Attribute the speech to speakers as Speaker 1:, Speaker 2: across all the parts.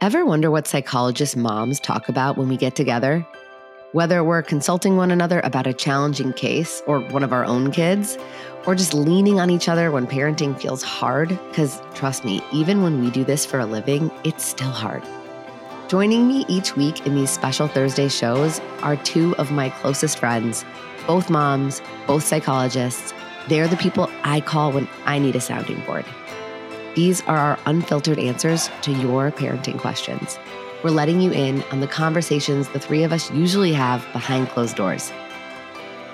Speaker 1: Ever wonder what psychologist moms talk about when we get together? Whether we're consulting one another about a challenging case or one of our own kids, or just leaning on each other when parenting feels hard, because trust me, even when we do this for a living, it's still hard. Joining me each week in these special Thursday shows are two of my closest friends, both moms, both psychologists. They're the people I call when I need a sounding board. These are our unfiltered answers to your parenting questions. We're letting you in on the conversations the three of us usually have behind closed doors.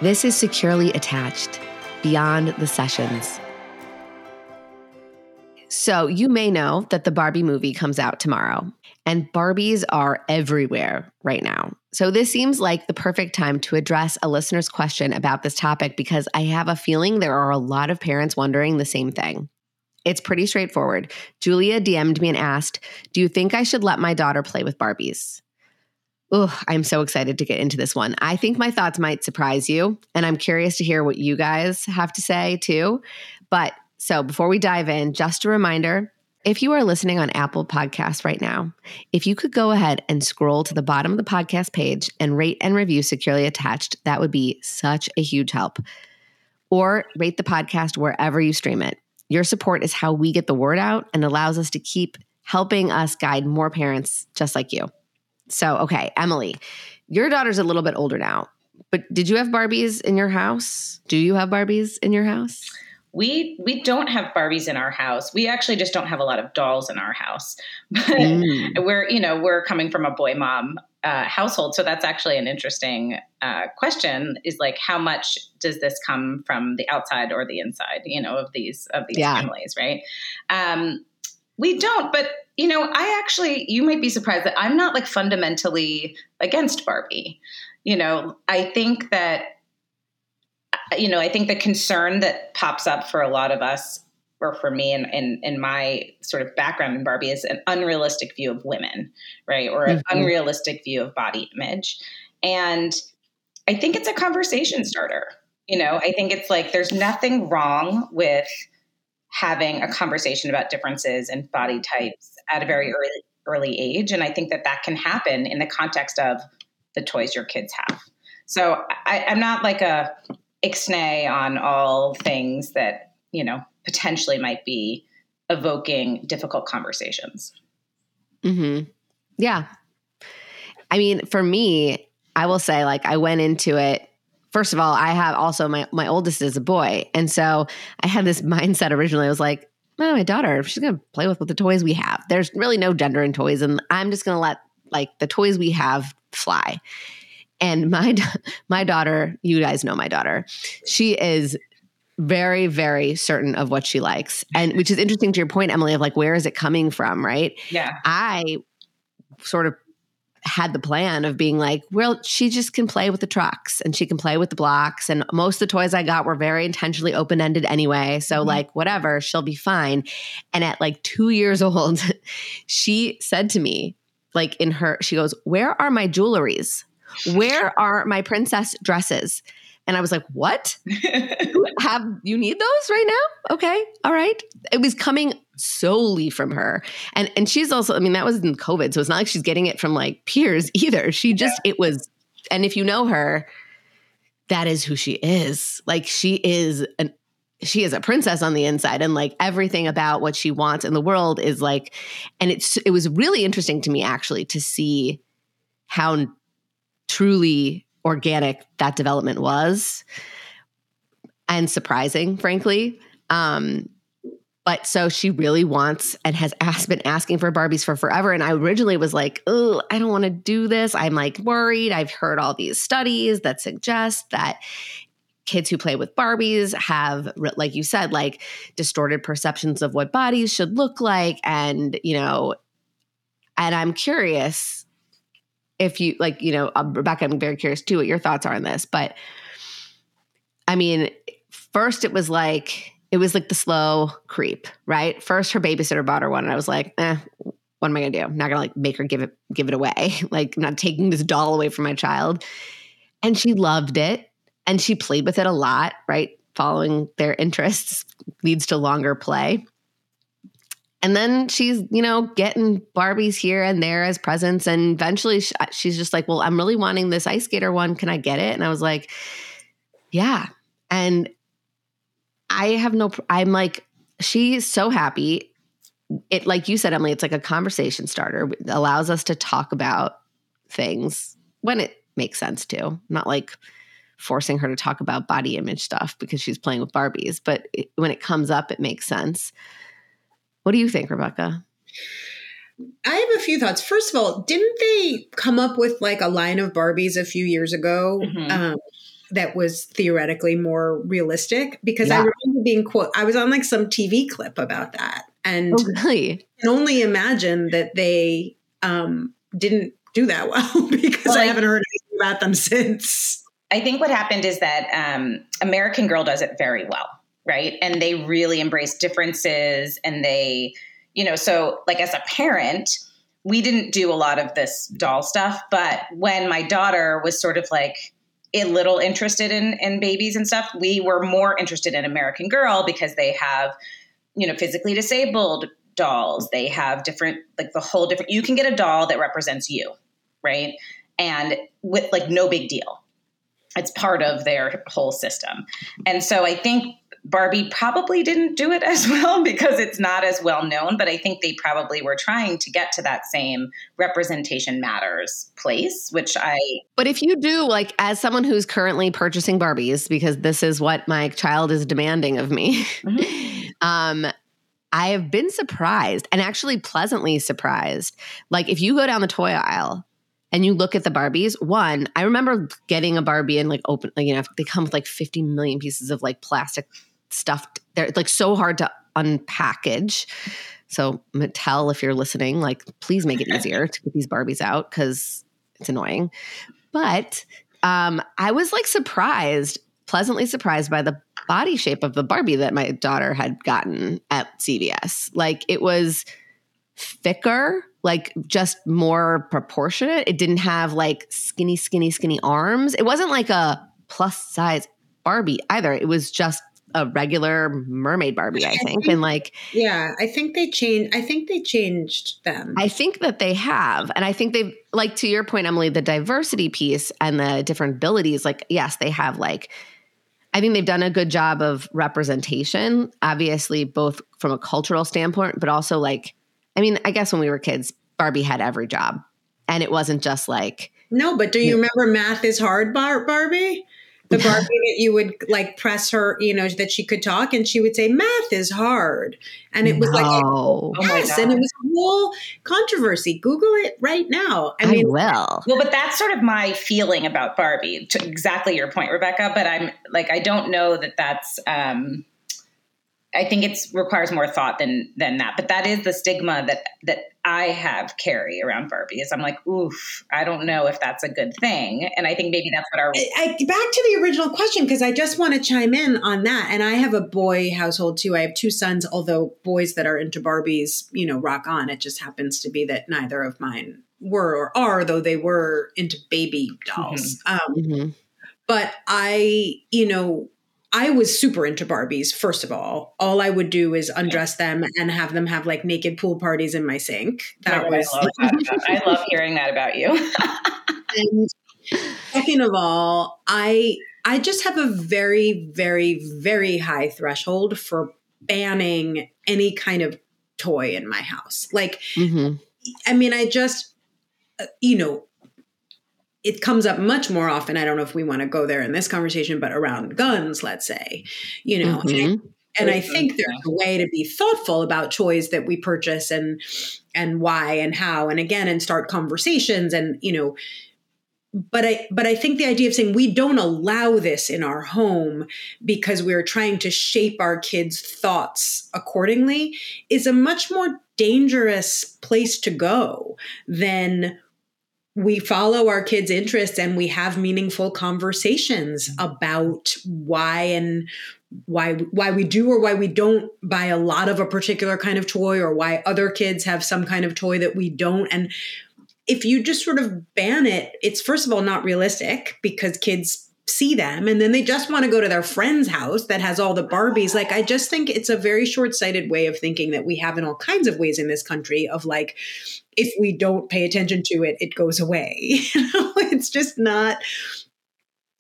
Speaker 1: This is securely attached beyond the sessions. So, you may know that the Barbie movie comes out tomorrow, and Barbies are everywhere right now. So, this seems like the perfect time to address a listener's question about this topic because I have a feeling there are a lot of parents wondering the same thing. It's pretty straightforward. Julia DM'd me and asked, Do you think I should let my daughter play with Barbies? Oh, I'm so excited to get into this one. I think my thoughts might surprise you, and I'm curious to hear what you guys have to say too. But so before we dive in, just a reminder if you are listening on Apple Podcasts right now, if you could go ahead and scroll to the bottom of the podcast page and rate and review Securely Attached, that would be such a huge help. Or rate the podcast wherever you stream it. Your support is how we get the word out and allows us to keep helping us guide more parents just like you. So, okay, Emily, your daughter's a little bit older now, but did you have Barbies in your house? Do you have Barbies in your house?
Speaker 2: We we don't have Barbies in our house. We actually just don't have a lot of dolls in our house. But mm. we're you know we're coming from a boy mom uh, household. So that's actually an interesting uh, question. Is like how much does this come from the outside or the inside? You know, of these of these yeah. families, right? Um, we don't, but you know, I actually you might be surprised that I'm not like fundamentally against Barbie. You know, I think that you know, I think the concern that pops up for a lot of us or for me and in, in, in, my sort of background in Barbie is an unrealistic view of women, right? Or an mm-hmm. unrealistic view of body image. And I think it's a conversation starter. You know, I think it's like there's nothing wrong with having a conversation about differences in body types at a very early early age. And I think that that can happen in the context of the toys your kids have. So I, I'm not like a ixnay on all things that, you know, potentially might be evoking difficult conversations.
Speaker 1: Hmm. Yeah. I mean, for me, I will say, like, I went into it. First of all, I have also my my oldest is a boy, and so I had this mindset originally. I was like, oh, my daughter, she's gonna play with, with the toys we have. There's really no gender in toys, and I'm just gonna let like the toys we have fly. And my my daughter, you guys know my daughter, she is very very certain of what she likes. And which is interesting to your point emily of like where is it coming from right?
Speaker 2: Yeah.
Speaker 1: I sort of had the plan of being like well she just can play with the trucks and she can play with the blocks. And most of the toys i got were very intentionally open-ended anyway. So mm-hmm. like whatever she'll be fine. And at like 2 years old she said to me like in her she goes where are my jewelries where are my princess dresses and I was like, what? Have you need those right now? Okay. All right. It was coming solely from her. And and she's also, I mean, that was in COVID. So it's not like she's getting it from like peers either. She just, yeah. it was, and if you know her, that is who she is. Like she is an she is a princess on the inside and like everything about what she wants in the world is like and it's it was really interesting to me actually to see how truly organic that development was and surprising, frankly. Um, but so she really wants and has asked, been asking for Barbies for forever. And I originally was like, oh, I don't want to do this. I'm like worried. I've heard all these studies that suggest that kids who play with Barbies have, like you said, like distorted perceptions of what bodies should look like. And, you know, and I'm curious if you like, you know, uh, Rebecca, I'm very curious too what your thoughts are on this. But I mean, first it was like, it was like the slow creep, right? First, her babysitter bought her one, and I was like, eh, what am I gonna do? I'm not gonna like make her give it give it away. like, I'm not taking this doll away from my child. And she loved it, and she played with it a lot, right? Following their interests leads to longer play. And then she's, you know, getting Barbies here and there as presents. And eventually uh, she's just like, well, I'm really wanting this ice skater one. Can I get it? And I was like, yeah. And I have no, I'm like, she's so happy. It, like you said, Emily, it's like a conversation starter. It allows us to talk about things when it makes sense to, not like forcing her to talk about body image stuff because she's playing with Barbies. But it, when it comes up, it makes sense. What do you think, Rebecca?
Speaker 3: I have a few thoughts. First of all, didn't they come up with like a line of Barbies a few years ago mm-hmm. um, that was theoretically more realistic? Because yeah. I remember being quote, I was on like some TV clip about that, and
Speaker 1: oh, really? I
Speaker 3: can only imagine that they um, didn't do that well because well, I, I haven't heard anything about them since.
Speaker 2: I think what happened is that um, American Girl does it very well right? And they really embrace differences and they, you know, so like as a parent, we didn't do a lot of this doll stuff, but when my daughter was sort of like a little interested in in babies and stuff, we were more interested in American Girl because they have, you know, physically disabled dolls. They have different like the whole different you can get a doll that represents you, right? And with like no big deal. It's part of their whole system. And so I think Barbie probably didn't do it as well because it's not as well known, but I think they probably were trying to get to that same representation matters place, which I.
Speaker 1: But if you do, like, as someone who's currently purchasing Barbies, because this is what my child is demanding of me, mm-hmm. um, I have been surprised and actually pleasantly surprised. Like, if you go down the toy aisle, and you look at the Barbies, one, I remember getting a Barbie and like open, like, you know, they come with like 50 million pieces of like plastic stuffed. They're like so hard to unpackage. So Mattel, if you're listening, like please make it easier to get these Barbies out because it's annoying. But um, I was like surprised, pleasantly surprised by the body shape of the Barbie that my daughter had gotten at CVS. Like it was thicker, like just more proportionate. It didn't have like skinny, skinny, skinny arms. It wasn't like a plus size Barbie either. It was just a regular mermaid Barbie, I, I think. think. And like
Speaker 3: Yeah, I think they changed I think they changed them.
Speaker 1: I think that they have. And I think they've like to your point, Emily, the diversity piece and the different abilities, like, yes, they have like I think they've done a good job of representation, obviously, both from a cultural standpoint, but also like, I mean, I guess when we were kids, Barbie had every job. And it wasn't just like
Speaker 3: No, but do you remember Math is Hard Bar- Barbie? The Barbie that you would like press her, you know, that she could talk, and she would say, "Math is hard," and it was no. like, oh, yes, and it was a whole controversy. Google it right now.
Speaker 1: I, I mean, will.
Speaker 2: Well, but that's sort of my feeling about Barbie. To exactly your point, Rebecca. But I'm like, I don't know that that's. um I think it requires more thought than than that. But that is the stigma that that I have carry around Barbie. Is I'm like, oof, I don't know if that's a good thing. And I think maybe that's what our
Speaker 3: I, I, back to the original question because I just want to chime in on that. And I have a boy household too. I have two sons, although boys that are into Barbies, you know, rock on. It just happens to be that neither of mine were or are, though they were into baby dolls. Mm-hmm. Um, mm-hmm. But I, you know, I was super into Barbies, first of all. All I would do is undress them and have them have like naked pool parties in my sink. That was
Speaker 2: I love, that I love hearing that about you.
Speaker 3: and second of all, I I just have a very, very, very high threshold for banning any kind of toy in my house. Like, mm-hmm. I mean, I just, uh, you know, it comes up much more often. I don't know if we want to go there in this conversation, but around guns, let's say, you know, mm-hmm. and, and I think there's a way to be thoughtful about toys that we purchase and and why and how and again and start conversations and you know but I but I think the idea of saying we don't allow this in our home because we're trying to shape our kids' thoughts accordingly is a much more dangerous place to go than we follow our kids' interests and we have meaningful conversations about why and why why we do or why we don't buy a lot of a particular kind of toy or why other kids have some kind of toy that we don't. And if you just sort of ban it it's first of all not realistic because kids see them and then they just want to go to their friend's house that has all the Barbies. Like I just think it's a very short-sighted way of thinking that we have in all kinds of ways in this country of like if we don't pay attention to it, it goes away. You know, it's just not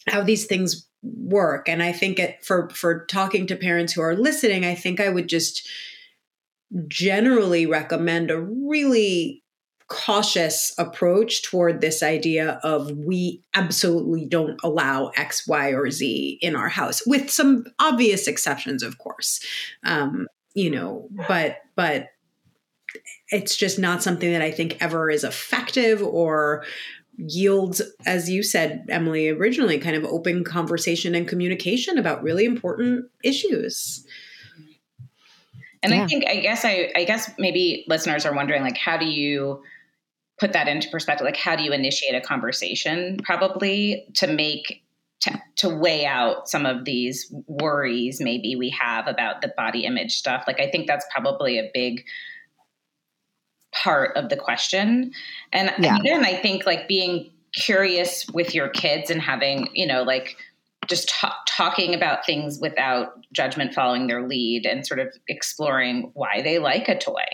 Speaker 3: how these things work. And I think it for for talking to parents who are listening, I think I would just generally recommend a really cautious approach toward this idea of we absolutely don't allow X, Y, or Z in our house, with some obvious exceptions, of course. Um, you know, but but it's just not something that I think ever is effective or yields, as you said, Emily, originally, kind of open conversation and communication about really important issues.
Speaker 2: And yeah. I think, I guess, I, I guess maybe listeners are wondering, like, how do you put that into perspective? Like, how do you initiate a conversation, probably to make to, to weigh out some of these worries maybe we have about the body image stuff? Like, I think that's probably a big part of the question. And yeah. again, I think like being curious with your kids and having, you know, like just talking about things without judgment following their lead and sort of exploring why they like a toy.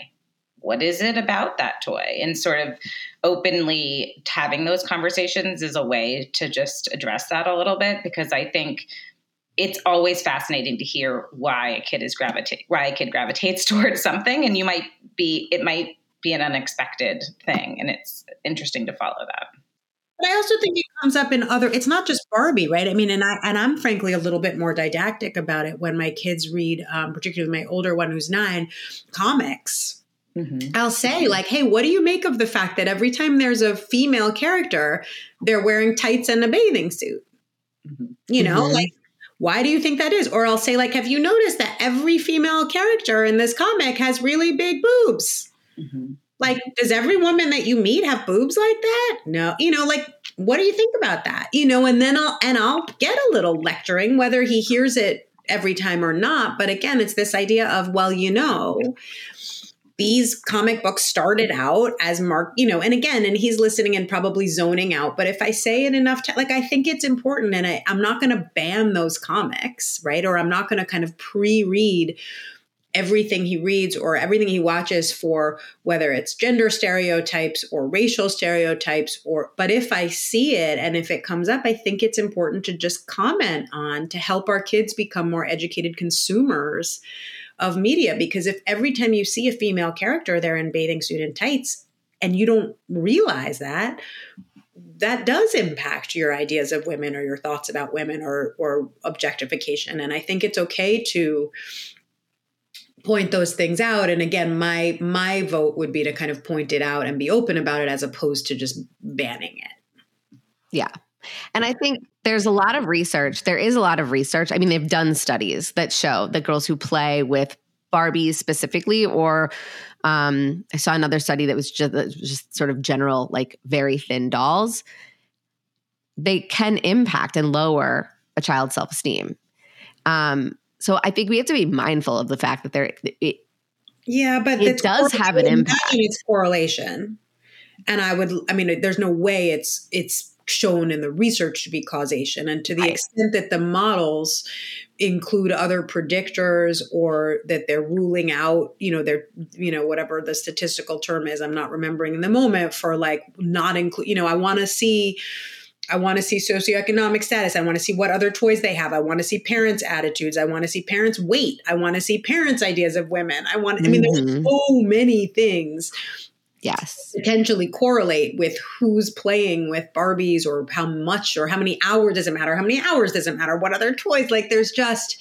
Speaker 2: What is it about that toy? And sort of openly having those conversations is a way to just address that a little bit because I think it's always fascinating to hear why a kid is gravitate why a kid gravitates towards something and you might be it might be an unexpected thing. And it's interesting to follow that.
Speaker 3: But I also think it comes up in other. It's not just Barbie, right? I mean, and I and I'm frankly a little bit more didactic about it when my kids read, um, particularly my older one who's nine, comics. Mm-hmm. I'll say like, "Hey, what do you make of the fact that every time there's a female character, they're wearing tights and a bathing suit?" Mm-hmm. You know, mm-hmm. like why do you think that is? Or I'll say like, "Have you noticed that every female character in this comic has really big boobs?" Mm-hmm. Like, does every woman that you meet have boobs like that? No. You know, like, what do you think about that? You know, and then I'll and I'll get a little lecturing, whether he hears it every time or not. But again, it's this idea of, well, you know, these comic books started mm-hmm. out as Mark, you know, and again, and he's listening and probably zoning out. But if I say it enough, like I think it's important, and I, I'm not going to ban those comics, right? Or I'm not going to kind of pre-read everything he reads or everything he watches for whether it's gender stereotypes or racial stereotypes or but if i see it and if it comes up i think it's important to just comment on to help our kids become more educated consumers of media because if every time you see a female character they're in bathing suit and tights and you don't realize that that does impact your ideas of women or your thoughts about women or or objectification. And i think it's okay to point those things out. And again my my vote would be to kind of point it out and be open about it as opposed to just banning it.
Speaker 1: Yeah and i think there's a lot of research there is a lot of research. I mean they've done studies that show that girls who play with barbies specifically or um, i saw another study that was just, just sort of general like very thin dolls. They can impact and lower a child's self-esteem. Um, so I think we have to be mindful of the fact that there, it,
Speaker 3: yeah, but
Speaker 1: it does have an impact.
Speaker 3: It's correlation, and I would, I mean, there's no way it's it's shown in the research to be causation, and to the right. extent that the models include other predictors or that they're ruling out, you know, they're, you know, whatever the statistical term is, I'm not remembering in the moment for like not include, you know, I want to see I want to see socioeconomic status. I want to see what other toys they have. I want to see parents' attitudes. I want to see parents' weight. I want to see parents' ideas of women. I want, I mean, mm-hmm. there's so many things.
Speaker 1: Yes.
Speaker 3: Potentially correlate with who's playing with Barbies or how much or how many hours does it matter? How many hours does it matter? What other toys? Like, there's just,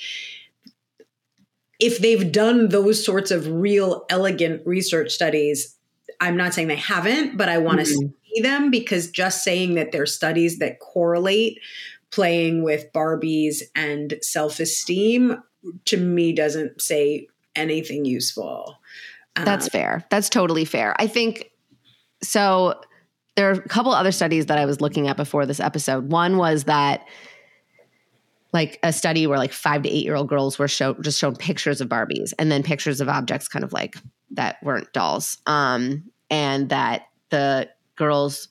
Speaker 3: if they've done those sorts of real elegant research studies, I'm not saying they haven't, but I want to mm-hmm see them because just saying that there's studies that correlate playing with Barbies and self esteem to me doesn't say anything useful.
Speaker 1: That's um, fair. That's totally fair. I think so. There are a couple other studies that I was looking at before this episode. One was that like a study where like five to eight year old girls were show, just shown pictures of Barbies and then pictures of objects kind of like that weren't dolls. Um, and that the girls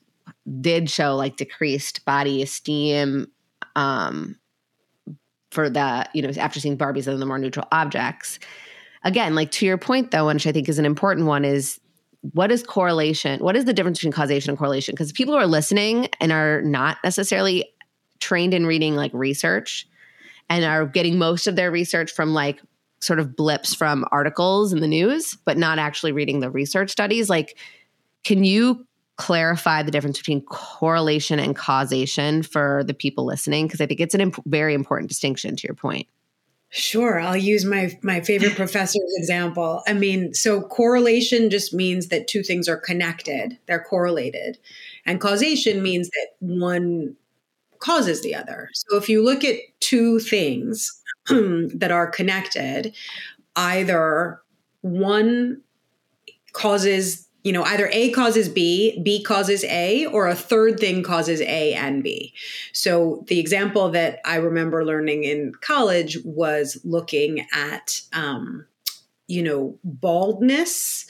Speaker 1: did show like decreased body esteem um, for the you know after seeing Barbies and the more neutral objects. Again, like to your point though, which I think is an important one, is what is correlation? What is the difference between causation and correlation? Because people who are listening and are not necessarily trained in reading like research and are getting most of their research from like sort of blips from articles in the news, but not actually reading the research studies. Like, can you clarify the difference between correlation and causation for the people listening? Because I think it's a imp- very important distinction to your point.
Speaker 3: Sure, I'll use my my favorite professor's example. I mean, so correlation just means that two things are connected; they're correlated, and causation means that one causes the other. So if you look at two things that are connected, either one causes you know, either A causes B, B causes A, or a third thing causes A and B. So the example that I remember learning in college was looking at, um, you know, baldness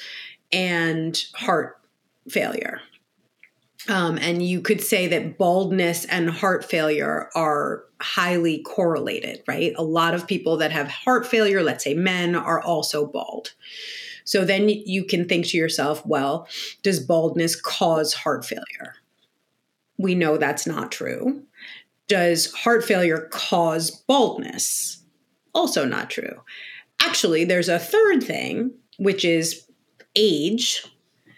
Speaker 3: and heart failure. Um, and you could say that baldness and heart failure are highly correlated, right? A lot of people that have heart failure, let's say men, are also bald. So then you can think to yourself, well, does baldness cause heart failure? We know that's not true. Does heart failure cause baldness? Also not true. Actually, there's a third thing, which is age,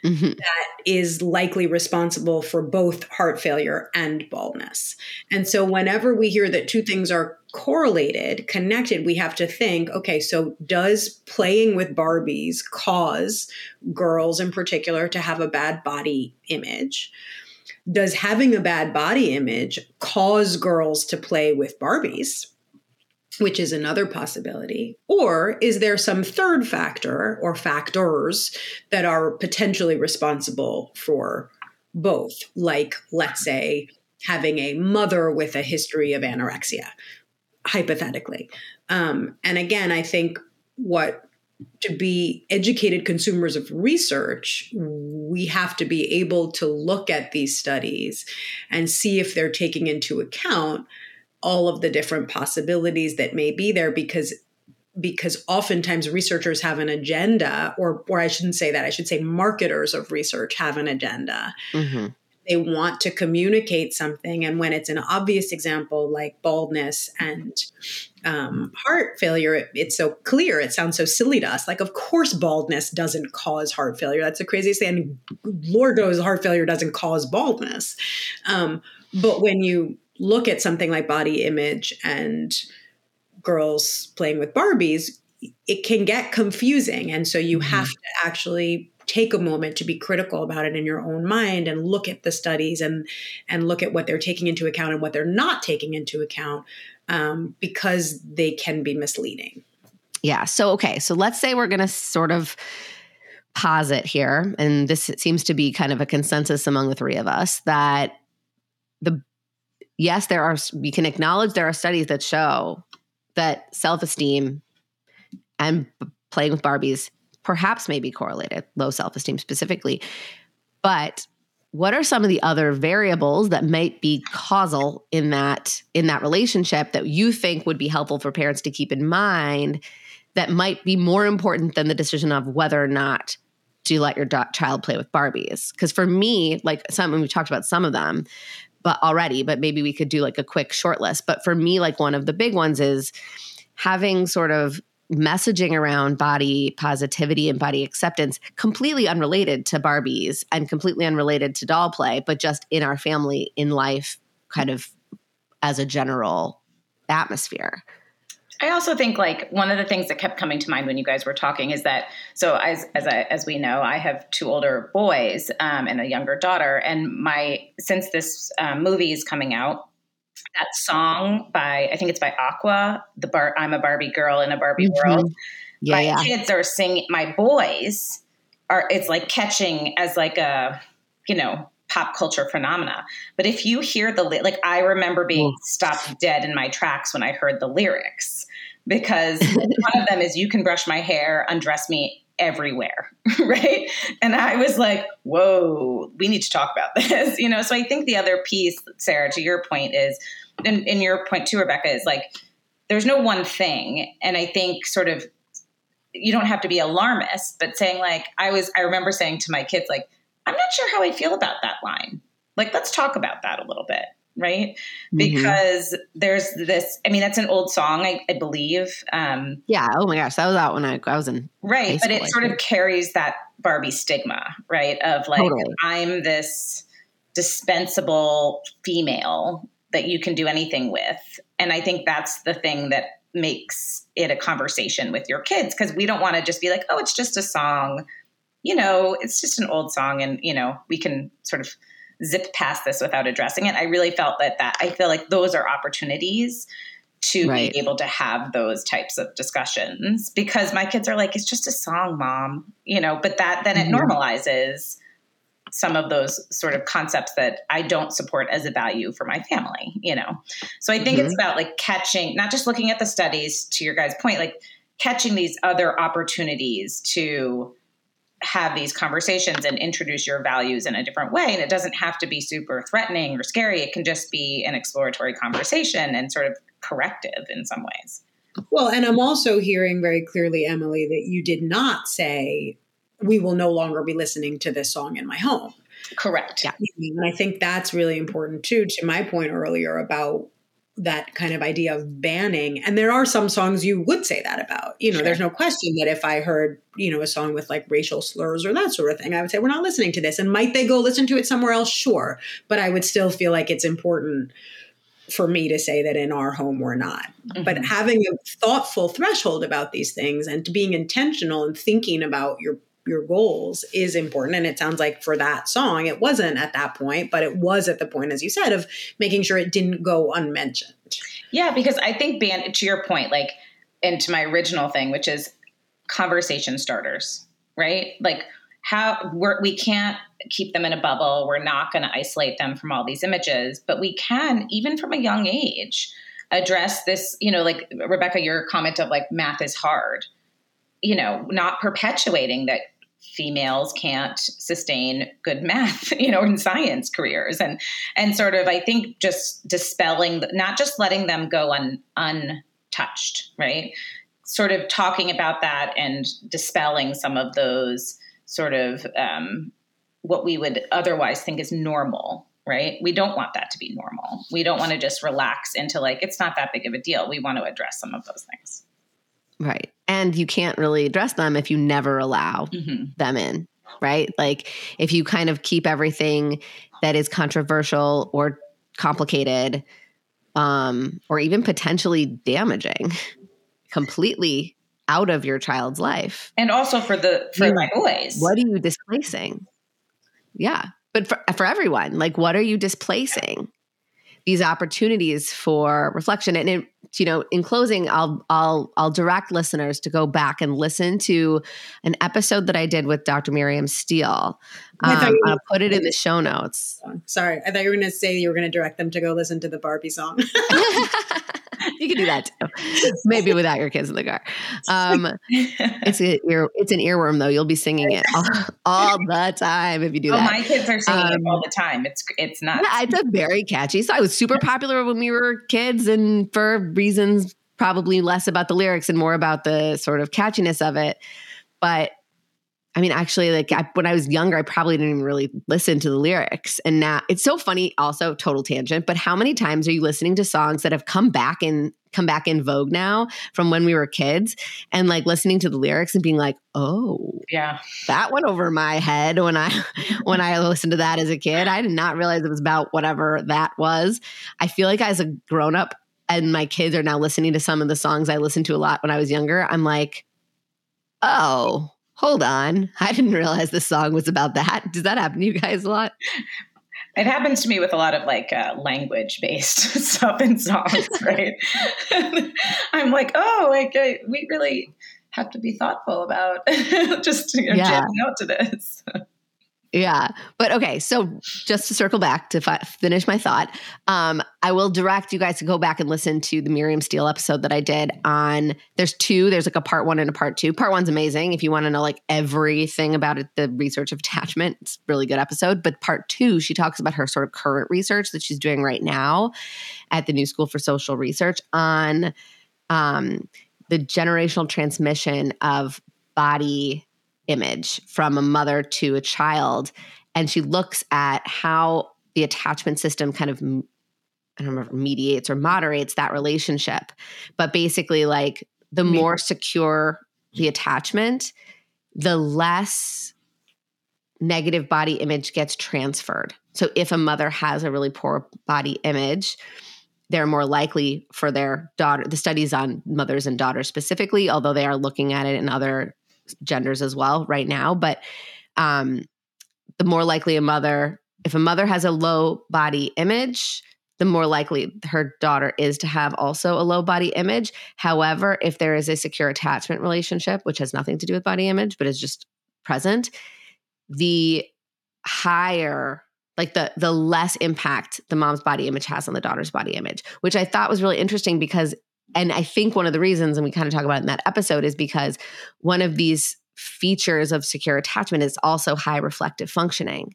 Speaker 3: mm-hmm. that is likely responsible for both heart failure and baldness. And so, whenever we hear that two things are correlated, connected, we have to think okay, so does playing with Barbies cause girls in particular to have a bad body image? Does having a bad body image cause girls to play with Barbies? Which is another possibility? Or is there some third factor or factors that are potentially responsible for both? Like, let's say, having a mother with a history of anorexia, hypothetically. Um, and again, I think what to be educated consumers of research, we have to be able to look at these studies and see if they're taking into account all of the different possibilities that may be there because because oftentimes researchers have an agenda or or I shouldn't say that I should say marketers of research have an agenda. Mm-hmm. They want to communicate something, and when it's an obvious example like baldness and um, heart failure, it, it's so clear. It sounds so silly to us. Like, of course, baldness doesn't cause heart failure. That's the craziest thing. And Lord knows heart failure doesn't cause baldness. Um, but when you look at something like body image and girls playing with Barbies, it can get confusing. And so you mm-hmm. have to actually take a moment to be critical about it in your own mind and look at the studies and and look at what they're taking into account and what they're not taking into account um, because they can be misleading.
Speaker 1: Yeah. So okay. So let's say we're going to sort of posit here, and this seems to be kind of a consensus among the three of us that the yes, there are, we can acknowledge there are studies that show that self esteem and playing with Barbies perhaps may be correlated, low self esteem specifically. But what are some of the other variables that might be causal in that in that relationship that you think would be helpful for parents to keep in mind that might be more important than the decision of whether or not to let your child play with Barbies? Because for me, like some, we talked about some of them, but already, but maybe we could do like a quick short list. But for me, like one of the big ones is having sort of messaging around body positivity and body acceptance completely unrelated to Barbies and completely unrelated to doll play, but just in our family, in life, kind of as a general atmosphere.
Speaker 2: I also think like one of the things that kept coming to mind when you guys were talking is that so as as I, as we know, I have two older boys um, and a younger daughter, and my since this um, movie is coming out, that song by I think it's by Aqua, the bar I'm a Barbie girl in a Barbie mm-hmm. world. Yeah, my yeah. kids are singing. My boys are. It's like catching as like a you know pop culture phenomena. But if you hear the like, I remember being stopped dead in my tracks when I heard the lyrics because one of them is "You can brush my hair, undress me everywhere," right? And I was like, "Whoa, we need to talk about this," you know. So I think the other piece, Sarah, to your point, is and, in your point too, Rebecca, is like there's no one thing. And I think sort of you don't have to be alarmist, but saying like I was I remember saying to my kids, like, I'm not sure how I feel about that line. Like, let's talk about that a little bit right? Mm-hmm. Because there's this. I mean, that's an old song, I, I believe. Um,
Speaker 1: yeah. Oh my gosh, that was out when I, I was in
Speaker 2: right, but it sort of carries that Barbie stigma, right? Of like, totally. I'm this dispensable female that you can do anything with, and I think that's the thing that makes it a conversation with your kids because we don't want to just be like, oh, it's just a song. You know, it's just an old song, and you know, we can sort of zip past this without addressing it. I really felt that that I feel like those are opportunities to right. be able to have those types of discussions because my kids are like, it's just a song, mom, you know, but that then it mm-hmm. normalizes some of those sort of concepts that I don't support as a value for my family, you know. So I think mm-hmm. it's about like catching, not just looking at the studies to your guys' point, like catching these other opportunities to have these conversations and introduce your values in a different way. And it doesn't have to be super threatening or scary. It can just be an exploratory conversation and sort of corrective in some ways.
Speaker 3: Well, and I'm also hearing very clearly, Emily, that you did not say, we will no longer be listening to this song in my home.
Speaker 2: Correct.
Speaker 3: Yeah. And I think that's really important too, to my point earlier about that kind of idea of banning. And there are some songs you would say that about. You know, sure. there's no question that if I heard, you know, a song with like racial slurs or that sort of thing, I would say, we're not listening to this. And might they go listen to it somewhere else? Sure. But I would still feel like it's important for me to say that in our home we're not. Mm-hmm. But having a thoughtful threshold about these things and being intentional and thinking about your your goals is important. And it sounds like for that song it wasn't at that point but it was at the point as you said of making sure it didn't go unmentioned.
Speaker 2: Yeah because i think band to your point like and to my original thing which is conversation starters right? Like how we're, we can't keep them in a bubble. We're not going to isolate them from all these images but we can even from a young age address this you know like rebecca your comment of like math is hard. You know, not perpetuating that females can't sustain good math you know in science careers. And and sort of i think just dispelling not just letting them go un, untouched right? Sort of talking about that and dispelling some of those sort of um, what we would otherwise think is normal right? We don't want that to be normal. We don't want to just relax into like it's not that big of a deal. We want to address some of those things.
Speaker 1: Right. And you can't really address them if you never allow mm-hmm. them in, right? Like if you kind of keep everything that is controversial or complicated um or even potentially damaging completely out of your child's life.
Speaker 2: And also for the for my boys.
Speaker 1: What are you displacing? Yeah. But for for everyone, like what are you displacing? These opportunities for reflection and it you know, in closing, I'll I'll I'll direct listeners to go back and listen to an episode that I did with Dr. Miriam Steele. Um, I'll put it in the show notes.
Speaker 3: Sorry, I thought you were going to say you were going to direct them to go listen to the Barbie song.
Speaker 1: can do that too. Maybe without your kids in the car. Um, it's a ear, it's an earworm though. You'll be singing it all, all the time if you do oh, that.
Speaker 2: My kids are singing um, it all the time. It's it's not.
Speaker 1: Yeah, it's a very catchy song. It was super popular when we were kids, and for reasons probably less about the lyrics and more about the sort of catchiness of it. But I mean, actually, like I, when I was younger, I probably didn't even really listen to the lyrics. And now it's so funny, also total tangent, but how many times are you listening to songs that have come back in come back in vogue now from when we were kids and like listening to the lyrics and being like, oh,
Speaker 2: yeah,
Speaker 1: that went over my head when I when I listened to that as a kid. I did not realize it was about whatever that was. I feel like as a grown up, and my kids are now listening to some of the songs I listened to a lot when I was younger, I'm like, oh, hold on. I didn't realize this song was about that. Does that happen to you guys a lot?
Speaker 2: It happens to me with a lot of like uh, language based stuff in songs, right? I'm like, oh, like I, we really have to be thoughtful about just you know, yeah. jamming out to this.
Speaker 1: Yeah. But okay. So just to circle back to fi- finish my thought, um, I will direct you guys to go back and listen to the Miriam Steele episode that I did on, there's two, there's like a part one and a part two. Part one's amazing. If you want to know like everything about it, the research of attachment, it's really good episode. But part two, she talks about her sort of current research that she's doing right now at the New School for Social Research on um, the generational transmission of body image from a mother to a child. And she looks at how the attachment system kind of I don't remember mediates or moderates that relationship. But basically, like the more secure the attachment, the less negative body image gets transferred. So if a mother has a really poor body image, they're more likely for their daughter. The studies on mothers and daughters specifically, although they are looking at it in other genders as well right now, but um, the more likely a mother, if a mother has a low body image, the more likely her daughter is to have also a low body image. However, if there is a secure attachment relationship, which has nothing to do with body image, but is just present, the higher like the the less impact the mom's body image has on the daughter's body image which i thought was really interesting because and I think one of the reasons, and we kind of talk about in that episode, is because one of these features of secure attachment is also high reflective functioning.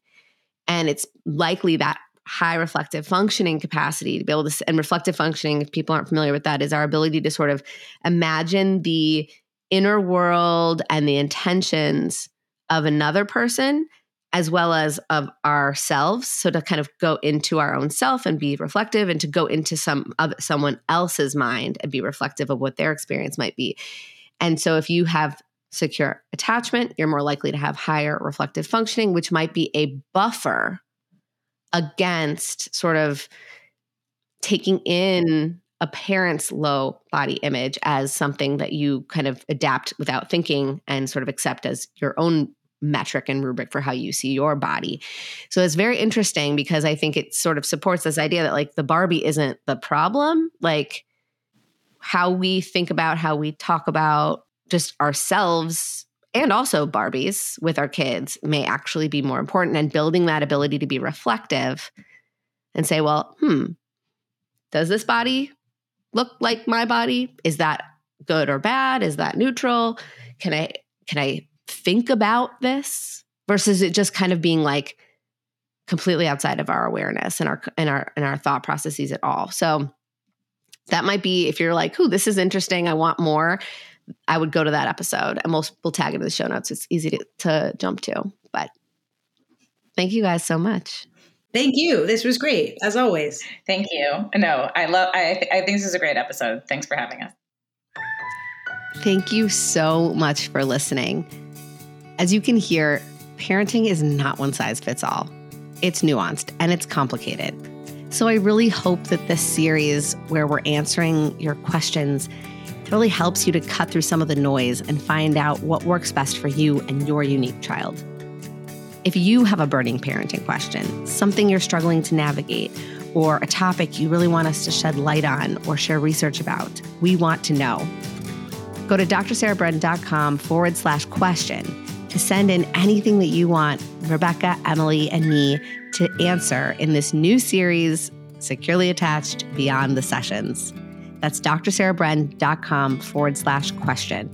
Speaker 1: And it's likely that high reflective functioning capacity to be able to, and reflective functioning, if people aren't familiar with that, is our ability to sort of imagine the inner world and the intentions of another person as well as of ourselves. So to kind of go into our own self and be reflective and to go into some of someone else's mind and be reflective of what their experience might be. And so if you have secure attachment you're more likely to have higher reflective functioning which might be a buffer against sort of taking in a parent's low body image as something that you kind of adapt without thinking and sort of accept as your own metric and rubric for how you see your body. So it's very interesting because I think it sort of supports this idea that like the Barbie isn't the problem. Like how we think about, how we talk about just ourselves and also Barbies with our kids may actually be more important and building that ability to be reflective and say, well, hmm, does this body look like my body? Is that good or bad? Is that neutral? Can I can I think about this versus it just kind of being like completely outside of our awareness and our and our and our thought processes at all. So that might be if you're like, "Ooh, this is interesting. I want more." I would go to that episode and we'll we'll tag it in the show notes. It's easy to, to jump to. But thank you guys so much.
Speaker 3: Thank you. This was great as always.
Speaker 2: Thank you. No, I love. I th- I think this is a great episode. Thanks for having us.
Speaker 1: Thank you so much for listening. As you can hear, parenting is not one size fits all. It's nuanced and it's complicated. So I really hope that this series, where we're answering your questions, really helps you to cut through some of the noise and find out what works best for you and your unique child. If you have a burning parenting question, something you're struggling to navigate, or a topic you really want us to shed light on or share research about, we want to know. Go to drsarahbren.com forward slash question to send in anything that you want Rebecca, Emily, and me to answer in this new series, Securely Attached Beyond the Sessions. That's drsarahbren.com forward slash question.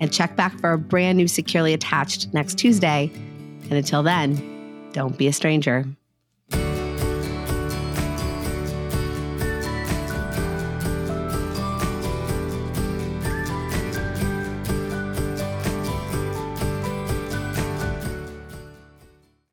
Speaker 1: And check back for a brand new Securely Attached next Tuesday. And until then, don't be a stranger.